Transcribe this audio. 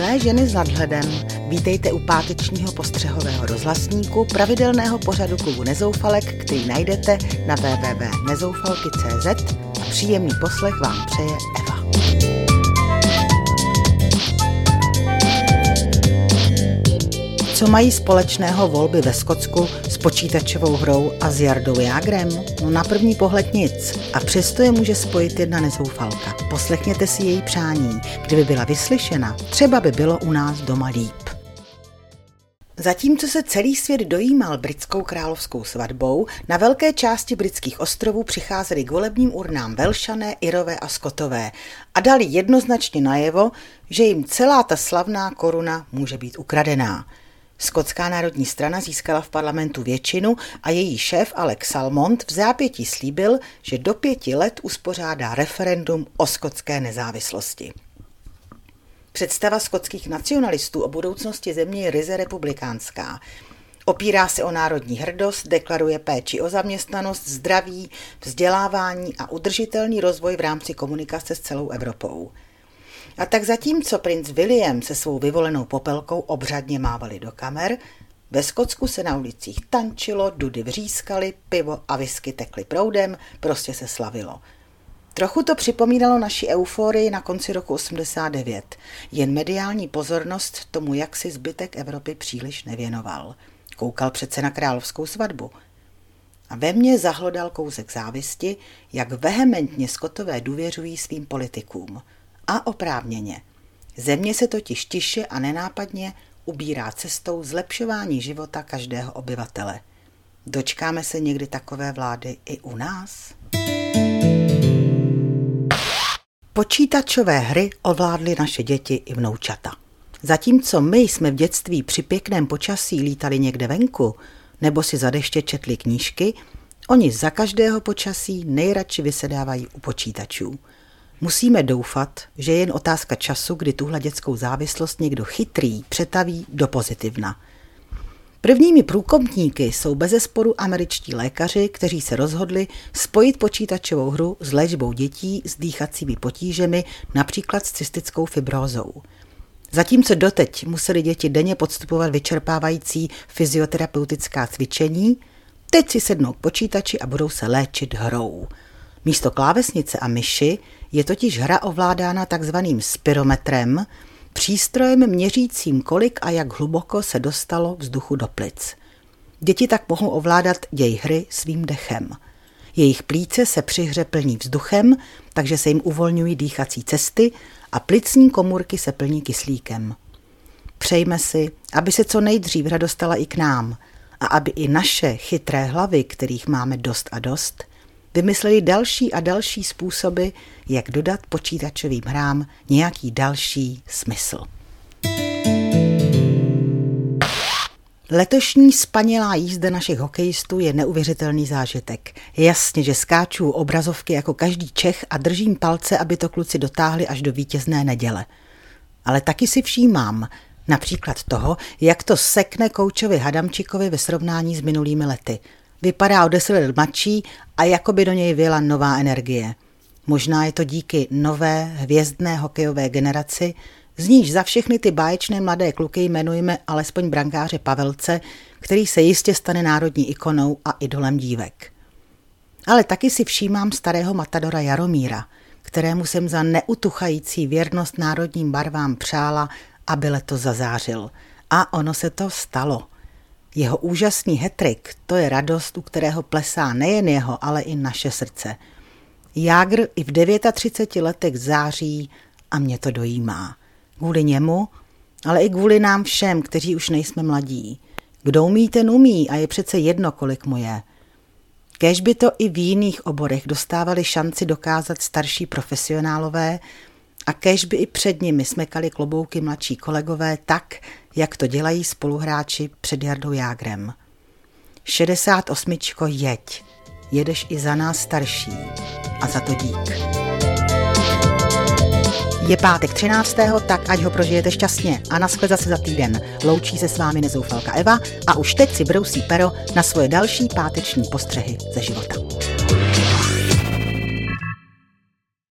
Milé ženy s nadhledem, vítejte u pátečního postřehového rozhlasníku pravidelného pořadu klubu Nezoufalek, který najdete na www.nezoufalky.cz a příjemný poslech vám přeje Eva. Co mají společného volby ve Skotsku s počítačovou hrou a s Jardou Jágrem? No na první pohled nic. A přesto je může spojit jedna nezoufalka. Poslechněte si její přání. Kdyby byla vyslyšena, třeba by bylo u nás doma líp. Zatímco se celý svět dojímal britskou královskou svatbou, na velké části britských ostrovů přicházeli k volebním urnám Velšané, Irové a Skotové a dali jednoznačně najevo, že jim celá ta slavná koruna může být ukradená. Skotská národní strana získala v parlamentu většinu a její šéf Alex Salmond v zápětí slíbil, že do pěti let uspořádá referendum o skotské nezávislosti. Představa skotských nacionalistů o budoucnosti země je ryze republikánská. Opírá se o národní hrdost, deklaruje péči o zaměstnanost, zdraví, vzdělávání a udržitelný rozvoj v rámci komunikace s celou Evropou. A tak zatímco princ William se svou vyvolenou popelkou obřadně mávali do kamer, ve Skotsku se na ulicích tančilo, dudy vřískaly, pivo a whisky tekly proudem, prostě se slavilo. Trochu to připomínalo naši euforii na konci roku 89, jen mediální pozornost tomu, jak si zbytek Evropy příliš nevěnoval. Koukal přece na královskou svatbu. A ve mně zahlodal kousek závisti, jak vehementně skotové důvěřují svým politikům – a oprávněně. Země se totiž tiše a nenápadně ubírá cestou zlepšování života každého obyvatele. Dočkáme se někdy takové vlády i u nás? Počítačové hry ovládly naše děti i vnoučata. Zatímco my jsme v dětství při pěkném počasí lítali někde venku nebo si za deště četli knížky, oni za každého počasí nejradši vysedávají u počítačů – Musíme doufat, že je jen otázka času, kdy tuhle dětskou závislost někdo chytrý přetaví do pozitivna. Prvními průkopníky jsou bezesporu američtí lékaři, kteří se rozhodli spojit počítačovou hru s léčbou dětí s dýchacími potížemi, například s cystickou fibrózou. Zatímco doteď museli děti denně podstupovat vyčerpávající fyzioterapeutická cvičení, teď si sednou k počítači a budou se léčit hrou. Místo klávesnice a myši je totiž hra ovládána takzvaným spirometrem, přístrojem měřícím, kolik a jak hluboko se dostalo vzduchu do plic. Děti tak mohou ovládat děj hry svým dechem. Jejich plíce se při hře plní vzduchem, takže se jim uvolňují dýchací cesty a plicní komůrky se plní kyslíkem. Přejme si, aby se co nejdřív hra dostala i k nám a aby i naše chytré hlavy, kterých máme dost a dost, vymysleli další a další způsoby, jak dodat počítačovým hrám nějaký další smysl. Letošní spanělá jízda našich hokejistů je neuvěřitelný zážitek. Jasně, že skáču obrazovky jako každý Čech a držím palce, aby to kluci dotáhli až do vítězné neděle. Ale taky si všímám, například toho, jak to sekne koučovi Hadamčikovi ve srovnání s minulými lety – Vypadá o deset let mladší a jako by do něj vyjela nová energie. Možná je to díky nové hvězdné hokejové generaci, z níž za všechny ty báječné mladé kluky jmenujeme alespoň brankáře Pavelce, který se jistě stane národní ikonou a idolem dívek. Ale taky si všímám starého matadora Jaromíra, kterému jsem za neutuchající věrnost národním barvám přála, aby letos zazářil. A ono se to stalo. Jeho úžasný hetrik, to je radost, u kterého plesá nejen jeho, ale i naše srdce. Jágr i v 39 letech září a mě to dojímá. Kvůli němu, ale i kvůli nám všem, kteří už nejsme mladí. Kdo umí, ten umí a je přece jedno, kolik mu je. Kež by to i v jiných oborech dostávali šanci dokázat starší profesionálové a kež by i před nimi smekali klobouky mladší kolegové tak, jak to dělají spoluhráči před Jardou Jágrem. 68. jeď. Jedeš i za nás starší. A za to dík. Je pátek 13. tak ať ho prožijete šťastně a naschle zase za týden. Loučí se s vámi nezoufalka Eva a už teď si brousí pero na svoje další páteční postřehy ze života.